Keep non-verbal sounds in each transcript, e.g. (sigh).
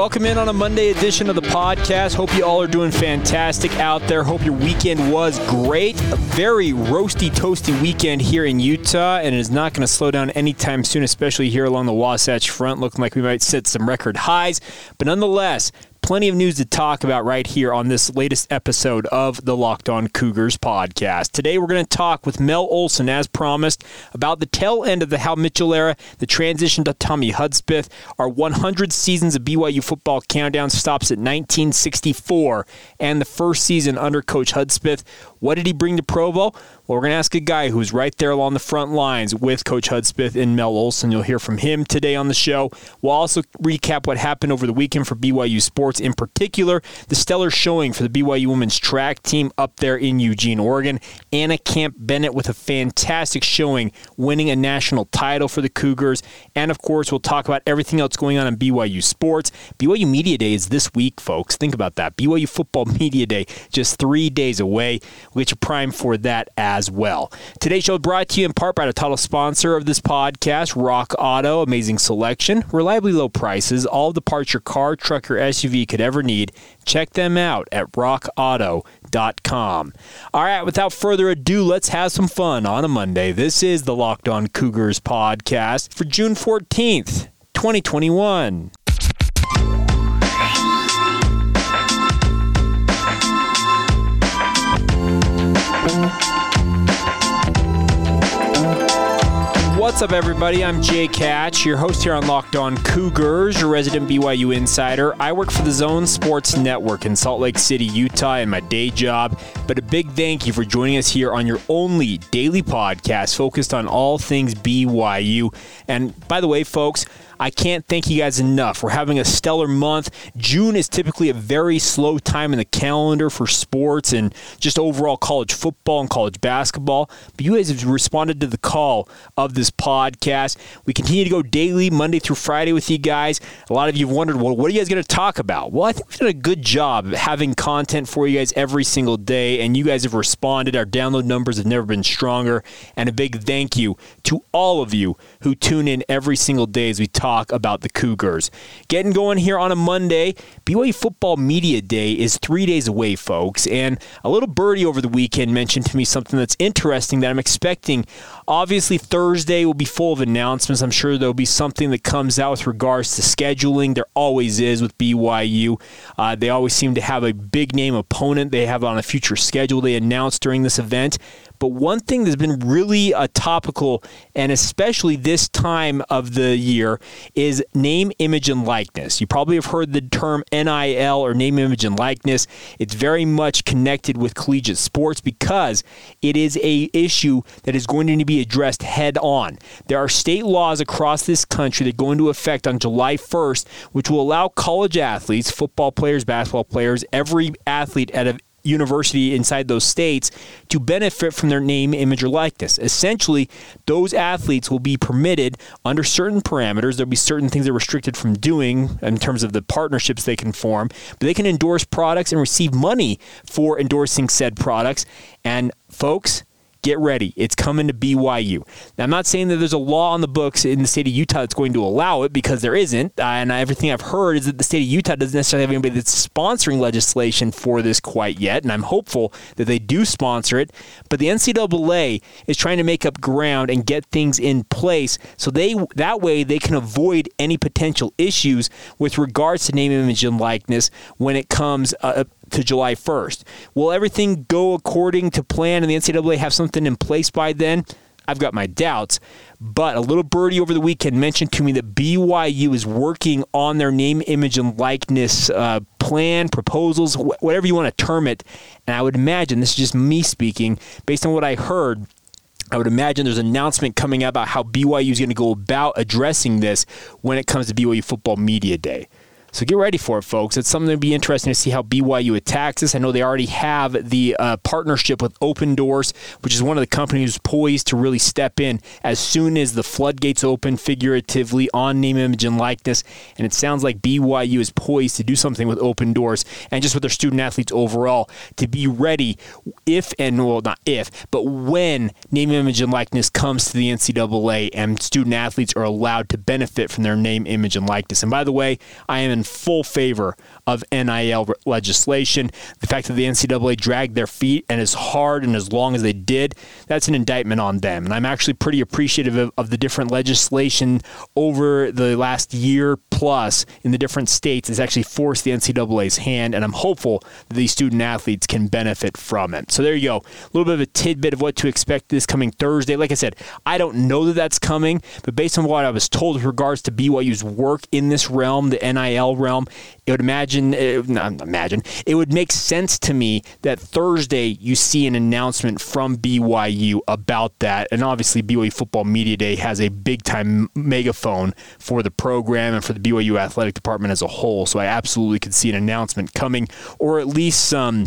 Welcome in on a Monday edition of the podcast. Hope you all are doing fantastic out there. Hope your weekend was great. A very roasty, toasty weekend here in Utah, and it is not going to slow down anytime soon, especially here along the Wasatch Front. Looking like we might set some record highs. But nonetheless, plenty of news to talk about right here on this latest episode of the Locked On Cougars podcast. Today, we're going to talk with Mel Olson, as promised, about the tail end of the Hal Mitchell era, the transition to Tommy Hudspeth. Our 100 seasons of BYU football countdown stops at 1964, and the first season under Coach Hudspeth. What did he bring to Provo? Well, we're going to ask a guy who's right there along the front lines with Coach Hudspeth and Mel Olson. You'll hear from him today on the show. We'll also recap what happened over the weekend for BYU sports, in particular, the stellar showing for the BYU women's track team up there in Eugene, Oregon. Anna Camp Bennett with a fantastic showing, winning a national title for the Cougars. And of course, we'll talk about everything else going on in BYU sports. BYU Media Day is this week, folks. Think about that. BYU Football (laughs) Media Day, just three days away. We'll get you primed for that as well. Today's show brought to you in part by the title sponsor of this podcast, Rock Auto. Amazing selection, reliably low prices, all the parts your car, truck, or SUV could ever need. Check them out at rockauto.com. All right, without further ado, let's have some fun on a Monday. This is the Locked On Cougars podcast for June 14th, 2021. What's up, everybody? I'm Jake Hatch, your host here on Locked On Cougars, your resident BYU insider. I work for the Zone Sports Network in Salt Lake City, Utah, in my day job. But a big thank you for joining us here on your only daily podcast focused on all things BYU. And by the way, folks, I can't thank you guys enough. We're having a stellar month. June is typically a very slow time in the calendar for sports and just overall college football and college basketball. But you guys have responded to the call of this podcast. We continue to go daily, Monday through Friday with you guys. A lot of you have wondered, well, what are you guys going to talk about? Well, I think we've done a good job having content for you guys every single day, and you guys have responded. Our download numbers have never been stronger. And a big thank you to all of you who tune in every single day as we talk talk about the Cougars. Getting going here on a Monday. BYU Football Media Day is three days away, folks. And a little birdie over the weekend mentioned to me something that's interesting that I'm expecting. Obviously, Thursday will be full of announcements. I'm sure there'll be something that comes out with regards to scheduling. There always is with BYU. Uh, they always seem to have a big name opponent they have on a future schedule they announce during this event. But one thing that's been really uh, topical, and especially this time of the year, is name, image, and likeness. You probably have heard the term NIL or name, image, and likeness. It's very much connected with collegiate sports because it is a issue that is going to be addressed head on. There are state laws across this country that go into effect on July 1st, which will allow college athletes, football players, basketball players, every athlete at a university inside those states to benefit from their name, image, or likeness. Essentially, those athletes will be permitted under certain parameters. There'll be certain things they're restricted from doing in terms of the partnerships they can form, but they can endorse products and receive money for endorsing said products. And folks, get ready. It's coming to BYU. Now, I'm not saying that there's a law on the books in the state of Utah that's going to allow it because there isn't. Uh, and everything I've heard is that the state of Utah doesn't necessarily have anybody that's sponsoring legislation for this quite yet. And I'm hopeful that they do sponsor it. But the NCAA is trying to make up ground and get things in place so they that way they can avoid any potential issues with regards to name, image, and likeness when it comes uh, to July 1st. Will everything go according to plan and the NCAA have something in place by then? I've got my doubts. But a little birdie over the weekend mentioned to me that BYU is working on their name, image, and likeness uh, plan, proposals, wh- whatever you want to term it. And I would imagine, this is just me speaking, based on what I heard, I would imagine there's an announcement coming out about how BYU is going to go about addressing this when it comes to BYU Football Media Day. So get ready for it, folks. It's something to be interesting to see how BYU attacks this. I know they already have the uh, partnership with Opendorse, which is one of the companies poised to really step in as soon as the floodgates open figuratively on name, image, and likeness. And it sounds like BYU is poised to do something with Opendorse and just with their student athletes overall to be ready if and well, not if, but when name, image, and likeness comes to the NCAA and student athletes are allowed to benefit from their name, image, and likeness. And by the way, I am in full favor of NIL legislation. The fact that the NCAA dragged their feet and as hard and as long as they did, that's an indictment on them. And I'm actually pretty appreciative of, of the different legislation over the last year plus in the different states that's actually forced the NCAA's hand. And I'm hopeful that these student athletes can benefit from it. So there you go. A little bit of a tidbit of what to expect this coming Thursday. Like I said, I don't know that that's coming, but based on what I was told with regards to BYU's work in this realm, the NIL realm, it would imagine, uh, not imagine, it would make sense to me that Thursday you see an announcement from BYU about that. And obviously, BYU Football Media Day has a big time megaphone for the program and for the BYU athletic department as a whole. So I absolutely could see an announcement coming, or at least some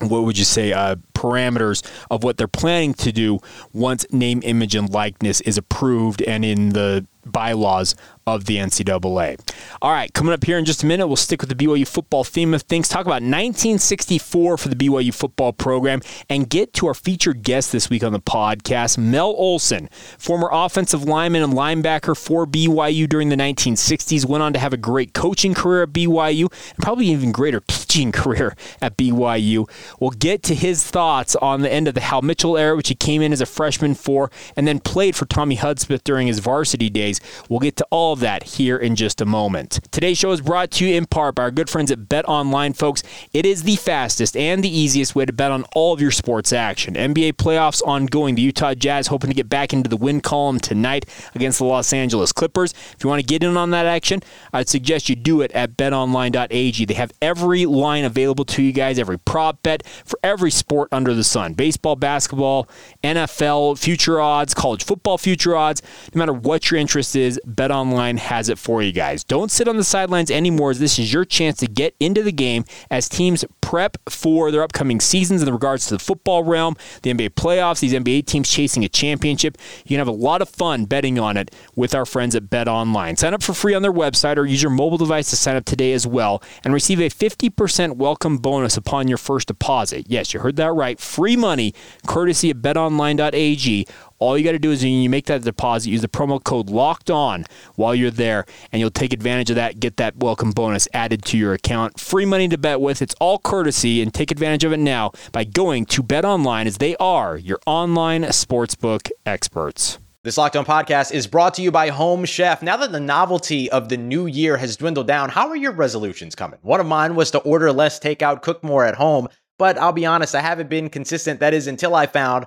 what would you say uh, parameters of what they're planning to do once name image and likeness is approved and in the bylaws of the NCAA. All right, coming up here in just a minute, we'll stick with the BYU football theme of things, talk about 1964 for the BYU football program, and get to our featured guest this week on the podcast, Mel Olson, former offensive lineman and linebacker for BYU during the 1960s, went on to have a great coaching career at BYU and probably even greater (laughs) teaching career at BYU. We'll get to his thoughts on the end of the Hal Mitchell era, which he came in as a freshman for, and then played for Tommy Hudspeth during his varsity days. We'll get to all of that here in just a moment. Today's show is brought to you in part by our good friends at Bet Online, folks. It is the fastest and the easiest way to bet on all of your sports action. NBA playoffs ongoing. The Utah Jazz hoping to get back into the win column tonight against the Los Angeles Clippers. If you want to get in on that action, I'd suggest you do it at betonline.ag. They have every line available to you guys, every prop bet for every sport under the sun baseball, basketball, NFL, future odds, college football future odds. No matter what your interest is, BetOnline has it for you guys. Don't sit on the sidelines anymore, as this is your chance to get into the game as teams prep for their upcoming seasons in regards to the football realm, the NBA playoffs, these NBA teams chasing a championship. You can have a lot of fun betting on it with our friends at BetOnline. Sign up for free on their website or use your mobile device to sign up today as well and receive a 50% welcome bonus upon your first deposit. Yes, you heard that right. Free money courtesy of betonline.ag. All you got to do is you make that deposit, use the promo code locked on while you're there, and you'll take advantage of that, get that welcome bonus added to your account. Free money to bet with. It's all courtesy, and take advantage of it now by going to Bet Online, as they are your online sportsbook experts. This Locked On podcast is brought to you by Home Chef. Now that the novelty of the new year has dwindled down, how are your resolutions coming? One of mine was to order less takeout, cook more at home, but I'll be honest, I haven't been consistent. That is until I found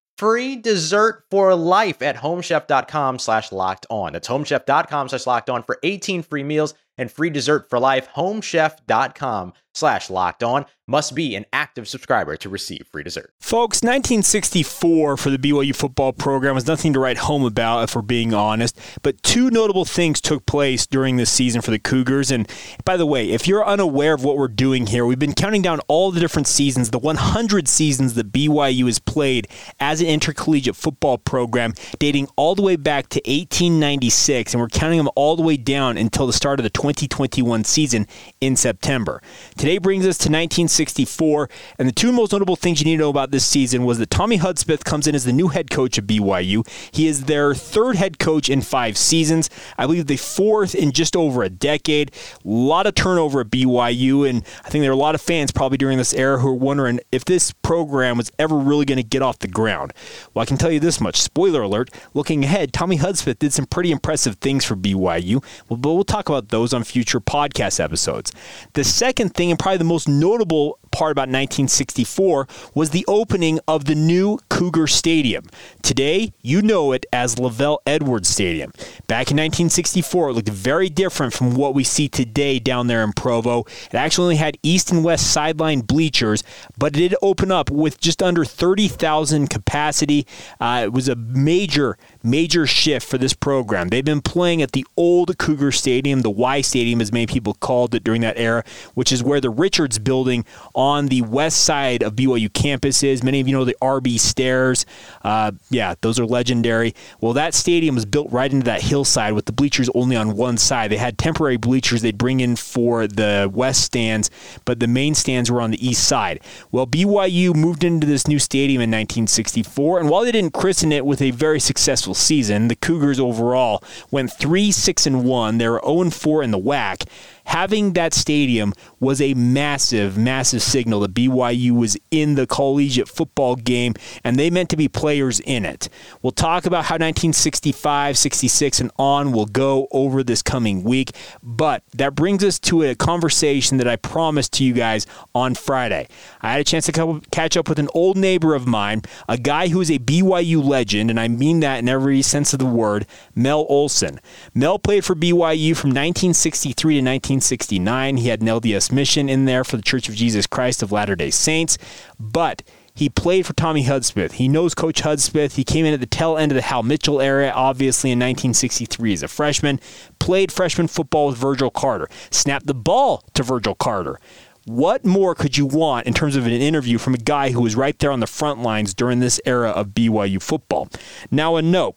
free dessert for life at homechef.com slash locked on. That's homechef.com slash locked on for 18 free meals and free dessert for life. Homechef.com slash locked on must be an active subscriber to receive free dessert. Folks, 1964 for the BYU football program was nothing to write home about, if we're being honest. But two notable things took place during this season for the Cougars. And by the way, if you're unaware of what we're doing here, we've been counting down all the different seasons, the 100 seasons that BYU has played as an intercollegiate football program, dating all the way back to 1896. And we're counting them all the way down until the start of the 20 2021 season in September. Today brings us to 1964, and the two most notable things you need to know about this season was that Tommy Hudspeth comes in as the new head coach of BYU. He is their third head coach in five seasons. I believe the fourth in just over a decade. A lot of turnover at BYU, and I think there are a lot of fans probably during this era who are wondering if this program was ever really going to get off the ground. Well, I can tell you this much. Spoiler alert, looking ahead, Tommy Hudspeth did some pretty impressive things for BYU, but we'll talk about those on future podcast episodes. The second thing, and probably the most notable part about 1964 was the opening of the new Cougar Stadium. Today, you know it as LaVell Edwards Stadium. Back in 1964, it looked very different from what we see today down there in Provo. It actually only had east and west sideline bleachers, but it did open up with just under 30,000 capacity. Uh, it was a major, major shift for this program. They've been playing at the old Cougar Stadium, the Y Stadium, as many people called it during that era, which is where the Richards building on the west side of BYU campus is. Many of you know the RB stairs. Uh, yeah, those are legendary. Well, that stadium was built right into that hillside with the bleachers only on one side. They had temporary bleachers they'd bring in for the west stands, but the main stands were on the east side. Well, BYU moved into this new stadium in 1964, and while they didn't christen it with a very successful season, the Cougars overall went 3 6 and 1. They were 0 4 in the WAC having that stadium was a massive, massive signal that BYU was in the collegiate football game and they meant to be players in it. We'll talk about how 1965, 66, and on will go over this coming week, but that brings us to a conversation that I promised to you guys on Friday. I had a chance to catch up with an old neighbor of mine, a guy who is a BYU legend, and I mean that in every sense of the word, Mel Olson. Mel played for BYU from 1963 to 19. 1969. He had an LDS mission in there for the Church of Jesus Christ of Latter day Saints, but he played for Tommy Hudspeth. He knows Coach Hudspeth. He came in at the tail end of the Hal Mitchell era, obviously in 1963 as a freshman. Played freshman football with Virgil Carter. Snapped the ball to Virgil Carter. What more could you want in terms of an interview from a guy who was right there on the front lines during this era of BYU football? Now, a note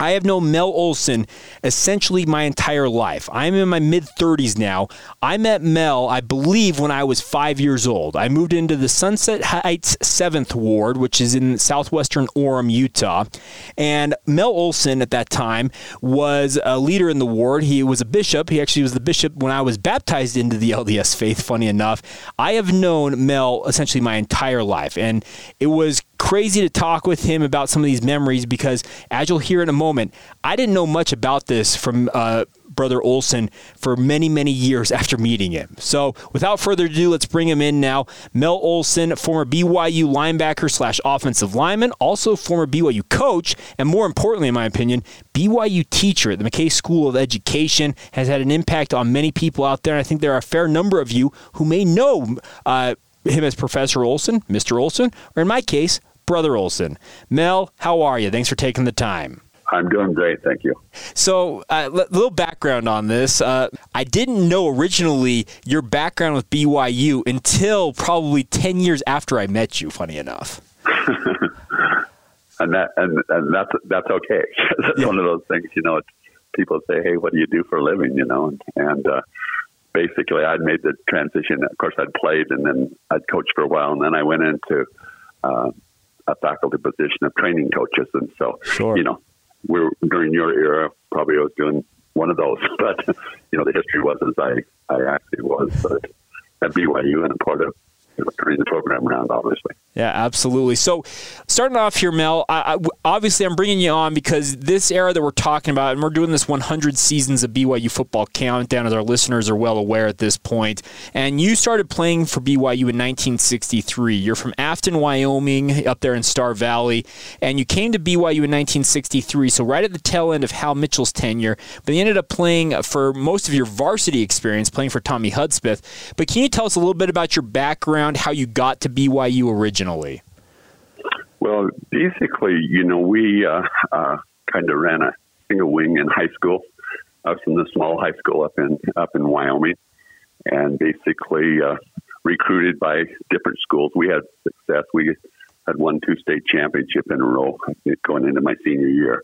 I have known Mel Olson essentially my entire life. I'm in my mid 30s now. I met Mel, I believe, when I was five years old. I moved into the Sunset Heights 7th Ward, which is in southwestern Orem, Utah. And Mel Olson at that time was a leader in the ward. He was a bishop. He actually was the bishop when I was baptized into the (laughs) LDS faith, funny enough. I have known Mel essentially my entire life. And it was crazy to talk with him about some of these memories because, as you'll hear in a moment, I didn't know much about this from uh, Brother Olson for many, many years after meeting him. So, without further ado, let's bring him in now. Mel Olson, former BYU linebacker slash offensive lineman, also former BYU coach, and more importantly, in my opinion, BYU teacher at the McKay School of Education, has had an impact on many people out there. And I think there are a fair number of you who may know. Uh, him as Professor Olson, Mr. Olson, or in my case, Brother Olson. Mel, how are you? Thanks for taking the time. I'm doing great, thank you. So, a uh, little background on this. Uh, I didn't know originally your background with BYU until probably 10 years after I met you, funny enough. (laughs) and that and, and that's that's okay. (laughs) that's yeah. one of those things, you know, people say, "Hey, what do you do for a living?" you know, and, and uh, basically I'd made the transition. Of course, I'd played and then I'd coached for a while, and then I went into uh, a faculty position of training coaches. And so, sure. you know, we're during your era, probably I was doing one of those, (laughs) but you know, the history was as I, I actually was but at BYU and a part of turning the program around, obviously. Yeah, absolutely. So, starting off here, Mel, I, I, obviously I'm bringing you on because this era that we're talking about, and we're doing this 100 seasons of BYU football countdown, as our listeners are well aware at this point. And you started playing for BYU in 1963. You're from Afton, Wyoming, up there in Star Valley, and you came to BYU in 1963. So right at the tail end of Hal Mitchell's tenure, but you ended up playing for most of your varsity experience, playing for Tommy Hudspeth. But can you tell us a little bit about your background, how you got to BYU originally? Well, basically, you know, we uh, uh, kind of ran a single wing in high school. I was in the small high school up in up in Wyoming, and basically uh, recruited by different schools. We had success. We had won two state championship in a row going into my senior year,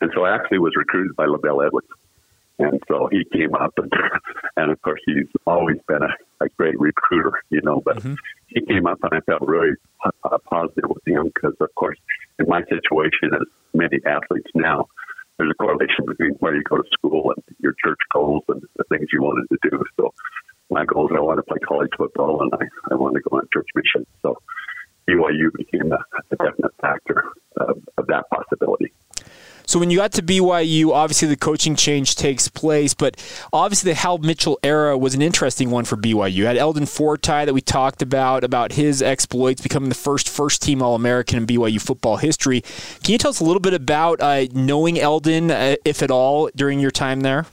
and so I actually was recruited by LaVell Edwards. And so he came up, and, (laughs) and of course, he's always been a, a great recruiter, you know. But mm-hmm. he came up, and I felt really uh, positive with him because, of course, in my situation, as many athletes now, there's a correlation between where you go to school and your church goals and the things you wanted to do. So my goals, I want to play college football, and I, I want to go on church mission. So BYU became a, a definite factor of, of that possibility. So when you got to BYU, obviously the coaching change takes place, but obviously the Hal Mitchell era was an interesting one for BYU. You had Eldon Fortie that we talked about, about his exploits, becoming the first first team All American in BYU football history. Can you tell us a little bit about uh, knowing Eldon, uh, if at all, during your time there?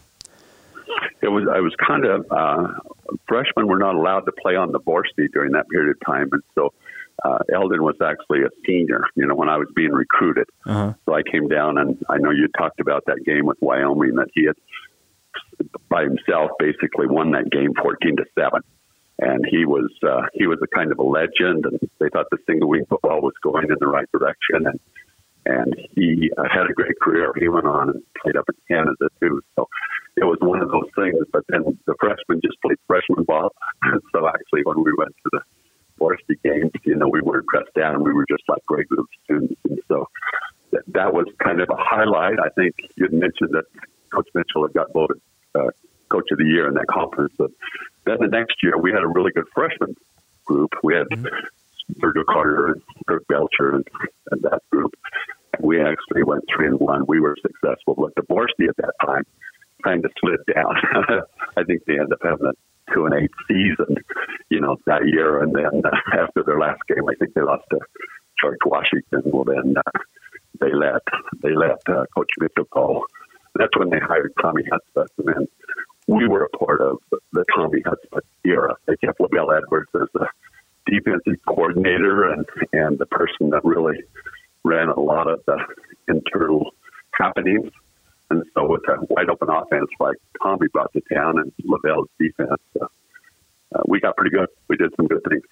It was I was kind of uh, freshmen were not allowed to play on the varsity during that period of time, and so uh, Eldon was actually a senior, you know, when I was being recruited. Uh-huh. So I came down and I know you talked about that game with Wyoming that he had by himself basically won that game 14 to 7. And he was, uh, he was a kind of a legend and they thought the single wing football was going in the right direction. And, and he uh, had a great career. He went on and played up in Canada too. So it was one of those things. But then the freshmen just played freshman ball. (laughs) so actually, when we went to the varsity games, you know, we weren't dressed down. We were just like regular students. And so that, that was kind of a highlight. I think you had mentioned that Coach Mitchell had got voted uh, Coach of the Year in that conference. But then the next year, we had a really good freshman group. We had mm-hmm. Virgil Carter and Kirk Belcher and, and that group. And we actually went three and one. We were successful. But the varsity at that time kind of slid down. (laughs) I think they ended up having a two and eight season, you know, that year. And then uh, after their last game, I think they lost to George Washington. Well, then uh, they let they let uh, Coach Mitchell go. That's when they hired Tommy Hudspeth, and then we were a part of the Tommy Hudspeth era. They kept LaVell Edwards as the defensive coordinator and and the person that really ran a lot of the internal happenings and so with a wide open offense like Tommy brought to town and LaVell's defense, uh, uh, we got pretty good. We did some good things.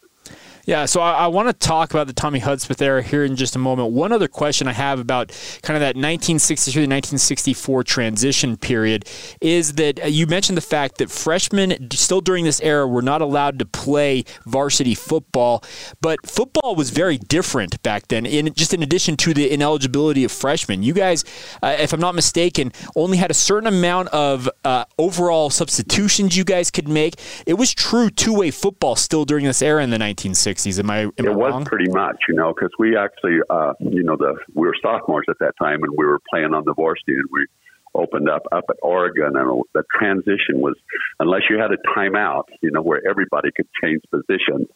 Yeah, so I, I want to talk about the Tommy Hudspeth era here in just a moment. One other question I have about kind of that 1963 to 1964 transition period is that uh, you mentioned the fact that freshmen still during this era were not allowed to play varsity football, but football was very different back then. In just in addition to the ineligibility of freshmen, you guys, uh, if I'm not mistaken, only had a certain amount of uh, overall substitutions you guys could make. It was true two-way football still during this era in the 1960s. 60s. Am I? Am it I was wrong? pretty much, you know, because we actually, uh, you know, the we were sophomores at that time, and we were playing on the varsity, and we opened up up at Oregon, and the transition was unless you had a timeout, you know, where everybody could change positions.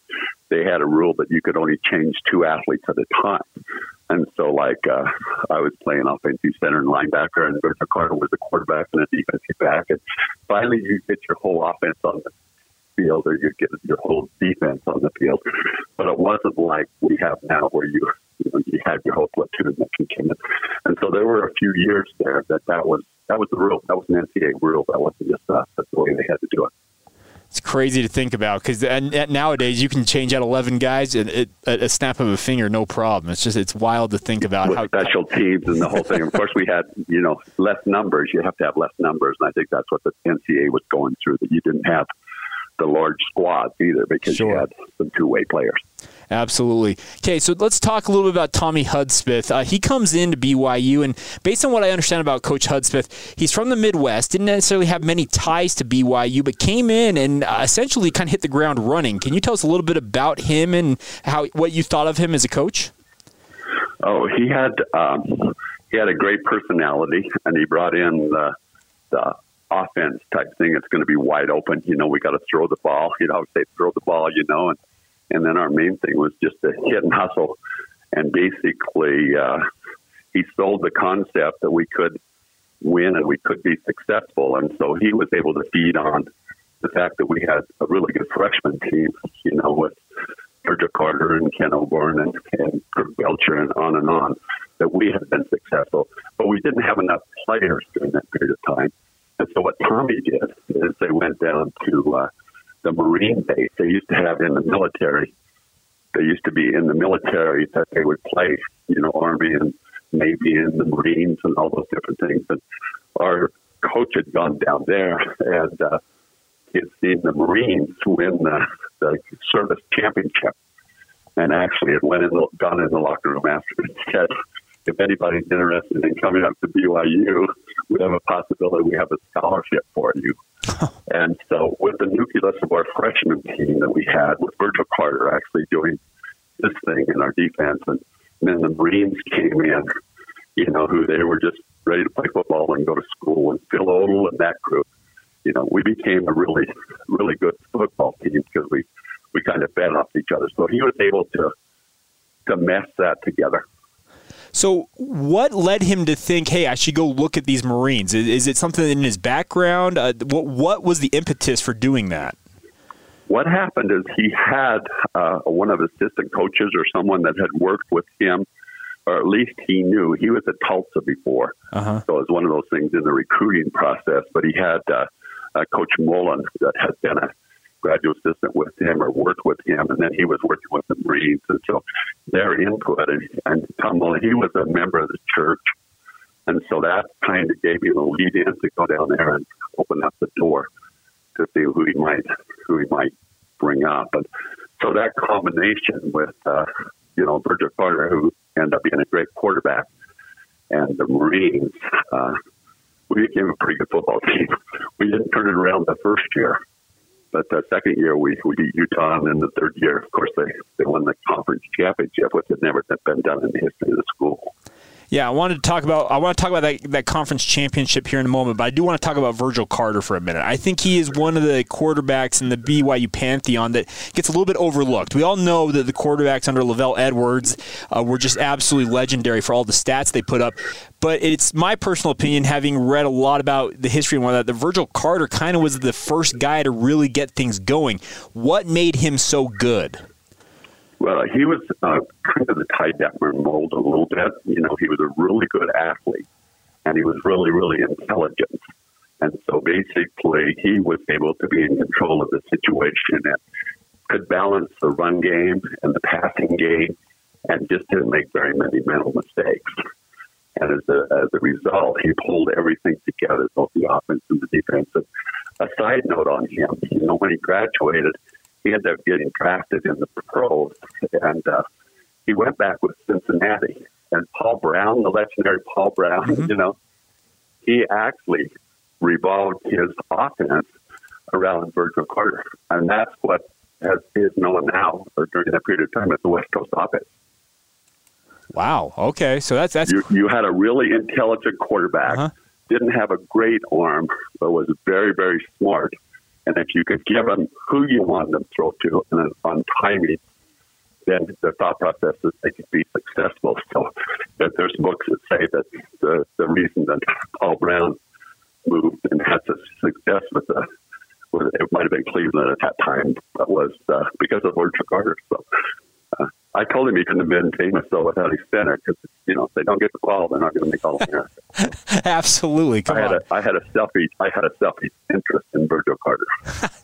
They had a rule that you could only change two athletes at a time. And so, like, uh, I was playing offensive center and linebacker, and Richard Carter was the quarterback and a defensive back. And finally, you get your whole offense on the field or you get your whole defense on the field. But it wasn't like we have now where you you, know, you have your whole platoon that can come in. And so there were a few years there that that was that was the rule. That was an NCAA rule. That wasn't just us. That's the way they had to do it. It's crazy to think about because nowadays you can change out eleven guys at, a snap of a finger, no problem. It's just it's wild to think about With how special teams and the whole thing. Of course, we had you know less numbers. You have to have less numbers, and I think that's what the NCAA was going through. That you didn't have the large squads either because sure. you had some two way players. Absolutely. Okay, so let's talk a little bit about Tommy Hudspeth. Uh, he comes into BYU, and based on what I understand about Coach Hudspeth, he's from the Midwest, didn't necessarily have many ties to BYU, but came in and uh, essentially kind of hit the ground running. Can you tell us a little bit about him and how what you thought of him as a coach? Oh, he had um, he had a great personality, and he brought in the, the offense type thing. It's going to be wide open. You know, we got to throw the ball. (laughs) You know, I say throw the ball. You know, and and then our main thing was just to hit and hustle. And basically, uh, he sold the concept that we could win and we could be successful. And so he was able to feed on the fact that we had a really good freshman team. You know, with Virgil Carter and Ken Oborn and, and Kirk Belcher and on and on, that we had been successful. But we didn't have enough players during that period of time and so what Tommy did is they went down to uh, the Marine base. They used to have in the military. They used to be in the military that they would play, you know, Army and Navy and the Marines and all those different things. And our coach had gone down there and uh, he had seen the Marines win the, the service championship, and actually had went in the, gone in the locker room after (laughs) and said, "If anybody's interested in coming up to BYU, we have a possibility. We have a scholarship for you." (laughs) and so, with the nucleus of our freshman team that we had, with Virgil Carter actually doing this thing in our defense, and, and then the Marines came in, you know, who they were just ready to play football and go to school, and Phil Odle and that group. You know, we became a really, really good football team because we we kind of fed off each other. So he was able to to mesh that together. So, what led him to think, "Hey, I should go look at these Marines"? Is, is it something in his background? Uh, what What was the impetus for doing that? What happened is he had uh, one of his assistant coaches or someone that had worked with him, or at least he knew he was at Tulsa before. Uh-huh. So it was one of those things in the recruiting process. But he had uh, uh, Coach Mullen that had been a graduate assistant with him or worked with him, and then he was working with the Marines. And so their input, and, and Tom Mullen, he was a member of the church. And so that kind of gave me the lead in to go down there and open up the door to see who he might who he might bring up. And so that combination with uh, you know Virgil Carter, who ended up being a great quarterback, and the Marines, uh, we became a pretty good football team. We didn't turn it around the first year, but the second year we, we beat Utah, and then the third year, of course, they, they won the conference championship, which had never been done in the history of the school. Yeah, I wanted to talk about I want to talk about that, that conference championship here in a moment, but I do want to talk about Virgil Carter for a minute. I think he is one of the quarterbacks in the BYU pantheon that gets a little bit overlooked. We all know that the quarterbacks under LaVell Edwards uh, were just absolutely legendary for all the stats they put up, but it's my personal opinion, having read a lot about the history and all that, that Virgil Carter kind of was the first guy to really get things going. What made him so good? Well, he was uh, kind of the Ty Detmer mold a little bit. You know, he was a really good athlete, and he was really, really intelligent. And so basically, he was able to be in control of the situation and could balance the run game and the passing game and just didn't make very many mental mistakes. And as a, as a result, he pulled everything together, both the offense and the defense. And a side note on him, you know, when he graduated, he ended up getting drafted in the pros, and uh, he went back with Cincinnati. And Paul Brown, the legendary Paul Brown, mm-hmm. (laughs) you know, he actually revolved his offense around Virgil Carter, and that's what has, is known now, or during that period of time, as the West Coast offense. Wow. Okay, so that's that's you, you had a really intelligent quarterback, uh-huh. didn't have a great arm, but was very very smart and if you could give them who you want them throw to and on timing, then the thought process is they could be successful. (laughs) So there's books that say that the, the reason that Paul Brown moved and had such success with the it might have been Cleveland at that time, but was uh, because of Lord Carter. So I told him he couldn't have been famous though without his center because you know if they don't get the ball, they're not going to make All America. (laughs) Absolutely, come I had on. A, I had a selfie. I had a selfie interest in Virgil Carter.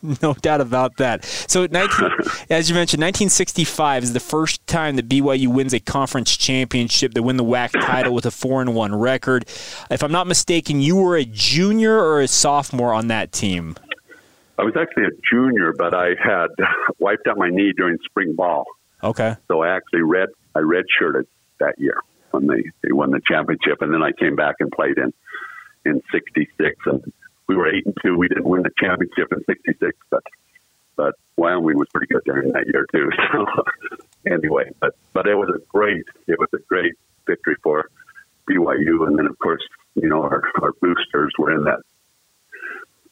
(laughs) no doubt about that. So, 19, (laughs) as you mentioned, 1965 is the first time that BYU wins a conference championship. They win the WAC title with a four and one record. If I'm not mistaken, you were a junior or a sophomore on that team. I was actually a junior, but I had wiped out my knee during spring ball. Okay. So I actually red I redshirted that year when they, they won the championship, and then I came back and played in in '66, and we were eight and two. We didn't win the championship in '66, but but Wyoming was pretty good during that year too. (laughs) So anyway, but but it was a great it was a great victory for BYU, and then of course you know our our boosters were in that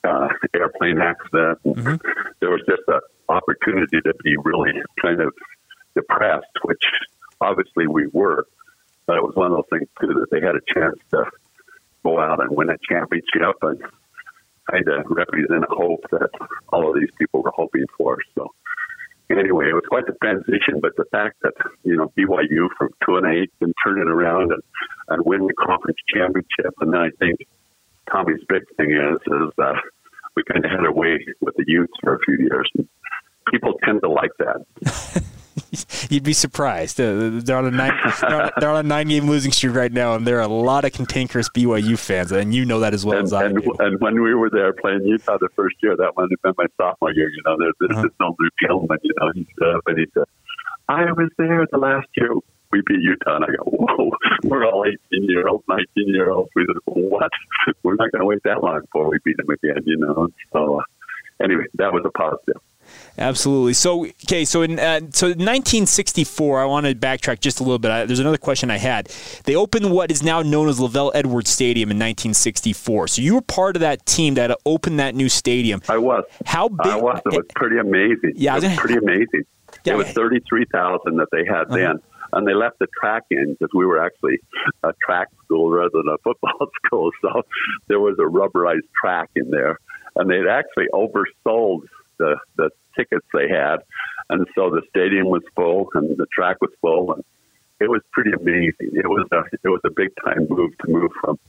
uh, airplane accident. Mm-hmm. There was just an opportunity to be really kind of depressed, which obviously we were. But it was one of those things too that they had a chance to go out and win a championship and kind of represent a hope that all of these people were hoping for. So anyway, it was quite the transition. But the fact that you know BYU from two and eight can turn it around and and win the conference championship, and then I think Tommy's big thing is is that we kind of had our way with the youth for a few years. And people tend to like that. (laughs) (laughs) You'd be surprised. Uh, they're on a nine. They're on, they're on a nine-game losing streak right now, and there are a lot of cantankerous BYU fans, and you know that as well and, as I and, do. And when we were there playing Utah the first year, that might have been my sophomore year. You know, there's this uh-huh. no Luke Gilman. You know, he stood up and he said, "I was there the last year." We beat Utah, and I go, "Whoa, we're all 18 year olds, 19 year olds." We said, "What? We're not going to wait that long before we beat them again." You know, so uh, anyway, that was a positive. Absolutely. So, okay, so in uh, so 1964, I want to backtrack just a little bit. I, there's another question I had. They opened what is now known as LaVell Edwards Stadium in 1964. So you were part of that team that opened that new stadium. I was. How big? I was. It was pretty amazing. Yeah, it was pretty amazing. (laughs) Yeah, it was 33,000 that they had uh-huh. then. And they left the track in because we were actually a track school rather than a (laughs) football school. So there was a rubberized track in there. And they'd actually oversold the, the tickets they had. And so the stadium was full and the track was full. And it was pretty amazing. It was a, it was a big time move to move from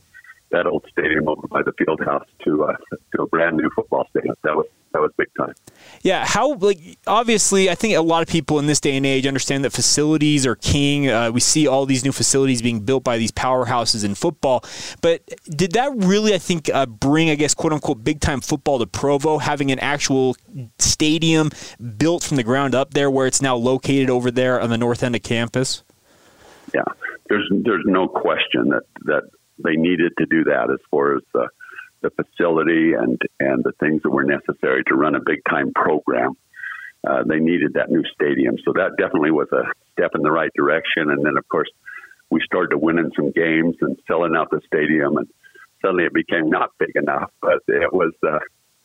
that old stadium over by the field house to uh, to a brand new football stadium. That was that was big time. Yeah, how like obviously, I think a lot of people in this day and age understand that facilities are king. Uh, we see all these new facilities being built by these powerhouses in football, but did that really, I think, uh, bring I guess quote unquote big time football to Provo, having an actual stadium built from the ground up there, where it's now located over there on the north end of campus? Yeah, there's there's no question that that they needed to do that as far as the, the facility and, and the things that were necessary to run a big time program. Uh, they needed that new stadium. So that definitely was a step in the right direction. And then, of course, we started winning some games and selling out the stadium, and suddenly it became not big enough. But it was uh,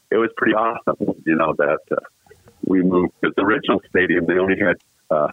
it was pretty awesome, you know, that uh, we moved because the original stadium they only had uh,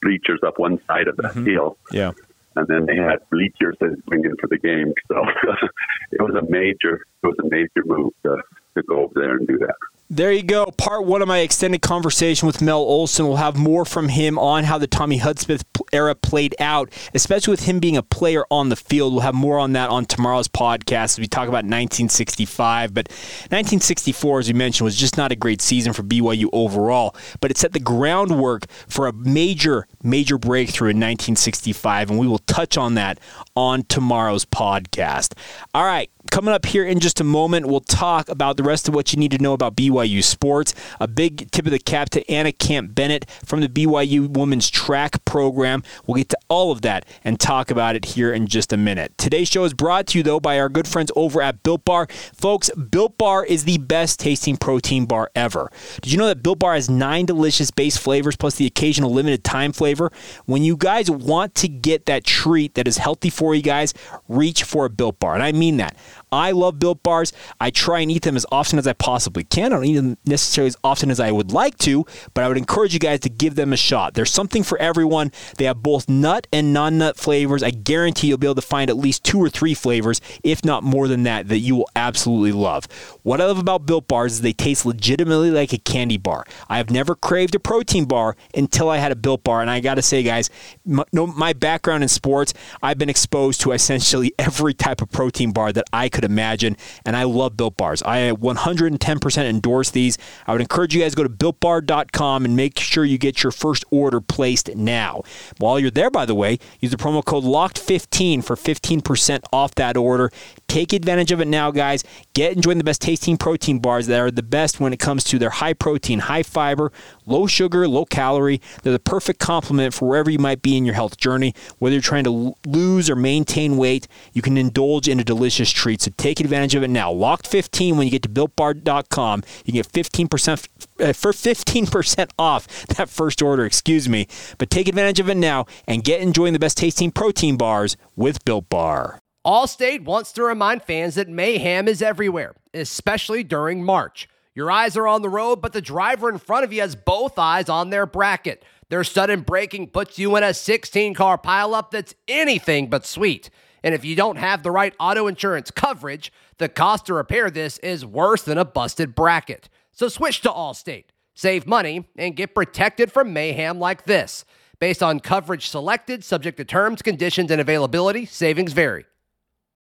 bleachers up one side of the mm-hmm. field. Yeah and then they had bleachers that went in for the game. So (laughs) it was a major, it was a major move to, to go over there and do that. There you go. Part one of my extended conversation with Mel Olson. We'll have more from him on how the Tommy Hudspeth era played out, especially with him being a player on the field. We'll have more on that on tomorrow's podcast as we talk about 1965. But 1964, as we mentioned, was just not a great season for BYU overall, but it set the groundwork for a major, major breakthrough in 1965, and we will touch on that on tomorrow's podcast. All right, Coming up here in just a moment, we'll talk about the rest of what you need to know about BYU sports. A big tip of the cap to Anna Camp Bennett from the BYU Women's Track Program. We'll get to all of that and talk about it here in just a minute. Today's show is brought to you, though, by our good friends over at Built Bar. Folks, Built Bar is the best tasting protein bar ever. Did you know that Built Bar has nine delicious base flavors plus the occasional limited time flavor? When you guys want to get that treat that is healthy for you guys, reach for a Built Bar. And I mean that. I love built bars. I try and eat them as often as I possibly can. I don't eat them necessarily as often as I would like to, but I would encourage you guys to give them a shot. There's something for everyone. They have both nut and non nut flavors. I guarantee you'll be able to find at least two or three flavors, if not more than that, that you will absolutely love. What I love about built bars is they taste legitimately like a candy bar. I have never craved a protein bar until I had a built bar. And I got to say, guys, my, background in sports, I've been exposed to essentially (laughs) every type of protein bar that I could could imagine. And I love Built Bars. I 110% endorse these. I would encourage you guys to go to builtbar.com and make sure you get your first order placed now. While you're there, by the way, use the promo code LOCKED15 for 15% off that order. Take advantage of it now, guys. Get and join the best tasting protein bars that are the best when it comes to their high protein, high fiber, low sugar, low calorie. They're the perfect complement for wherever you might be in your health journey. Whether you're trying to lose or maintain weight, you can indulge in a delicious treat. Take advantage of it now. Locked 15 when you get to builtbar.com. You can get 15% uh, for 15% off that first order, excuse me. But take advantage of it now and get enjoying the best tasting protein bars with Built Bar. Allstate wants to remind fans that mayhem is everywhere, especially during March. Your eyes are on the road, but the driver in front of you has both eyes on their bracket. Their sudden braking puts you in a 16 car pileup that's anything but sweet. And if you don't have the right auto insurance coverage, the cost to repair this is worse than a busted bracket. So switch to Allstate, save money, and get protected from mayhem like this. Based on coverage selected, subject to terms, conditions, and availability, savings vary.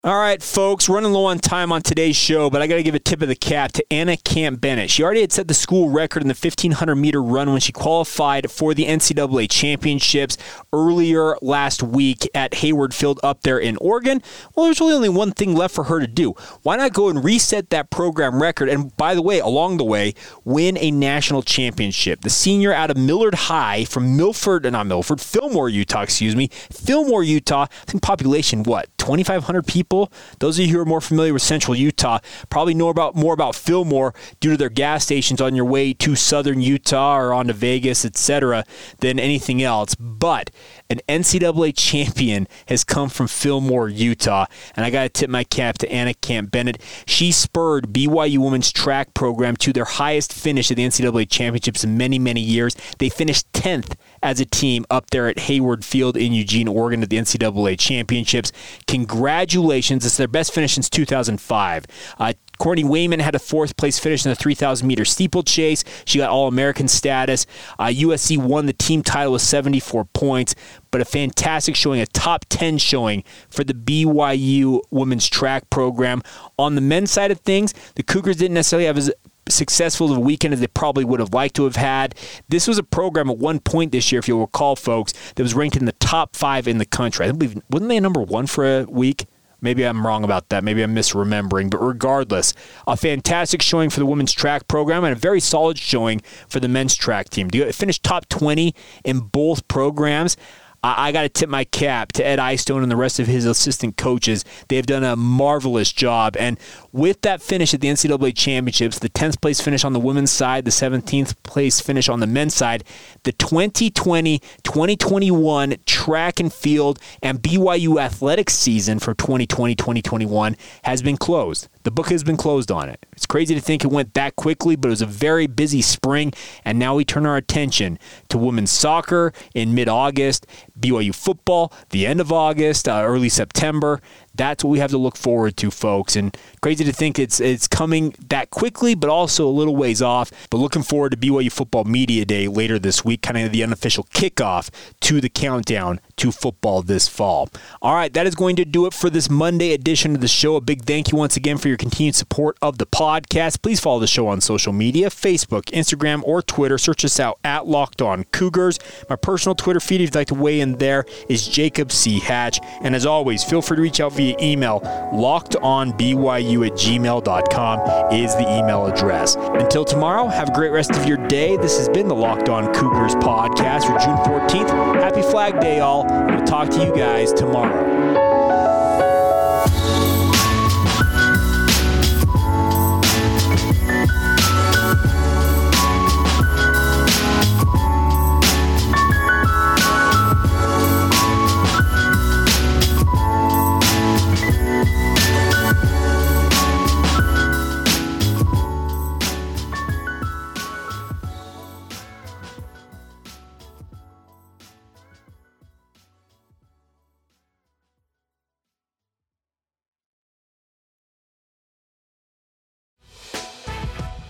All right, folks, running low on time on today's show, but I got to give a tip of the cap to Anna Camp Bennett. She already had set the school record in the 1500 meter run when she qualified for the NCAA championships earlier last week at Hayward Field up there in Oregon. Well, there's really only one thing left for her to do. Why not go and reset that program record? And by the way, along the way, win a national championship. The senior out of Millard High from Milford, not Milford, Fillmore, Utah, excuse me. Fillmore, Utah, I think population, what, 2,500 people? People. Those of you who are more familiar with Central Utah probably know about more about Fillmore due to their gas stations on your way to Southern Utah or on to Vegas, etc., than anything else. But an NCAA champion has come from Fillmore, Utah, and I got to tip my cap to Anna Camp Bennett. She spurred BYU women's track program to their highest finish at the NCAA championships in many, many years. They finished 10th as a team up there at Hayward Field in Eugene, Oregon at the NCAA championships. Congratulations. It's their best finish since 2005. Uh, Courtney Wayment had a fourth place finish in the 3,000 meter steeplechase. She got All American status. Uh, USC won the team title with 74 points, but a fantastic showing, a top 10 showing for the BYU women's track program. On the men's side of things, the Cougars didn't necessarily have as successful of a weekend as they probably would have liked to have had. This was a program at one point this year, if you'll recall, folks, that was ranked in the top five in the country. I believe wasn't they number one for a week? Maybe I'm wrong about that. Maybe I'm misremembering. But regardless, a fantastic showing for the women's track program and a very solid showing for the men's track team. To finish top 20 in both programs, I, I got to tip my cap to Ed Eyestone and the rest of his assistant coaches. They have done a marvelous job. And with that finish at the NCAA championships, the 10th place finish on the women's side, the 17th place finish on the men's side, the 2020 2021 track and field and BYU athletics season for 2020 2021 has been closed. The book has been closed on it. It's crazy to think it went that quickly, but it was a very busy spring, and now we turn our attention to women's soccer in mid August, BYU football, the end of August, uh, early September. That's what we have to look forward to, folks. And crazy to think it's it's coming that quickly, but also a little ways off. But looking forward to BYU Football Media Day later this week, kind of the unofficial kickoff to the countdown to football this fall. All right, that is going to do it for this Monday edition of the show. A big thank you once again for your continued support of the podcast. Please follow the show on social media Facebook, Instagram, or Twitter. Search us out at Locked On Cougars. My personal Twitter feed, if you'd like to weigh in there, is Jacob C. Hatch. And as always, feel free to reach out via email. LockedOnBYU at gmail.com is the email address. Until tomorrow, have a great rest of your day. This has been the Locked On Cougars podcast for June 14th. Happy Flag Day, all. We'll talk to you guys tomorrow.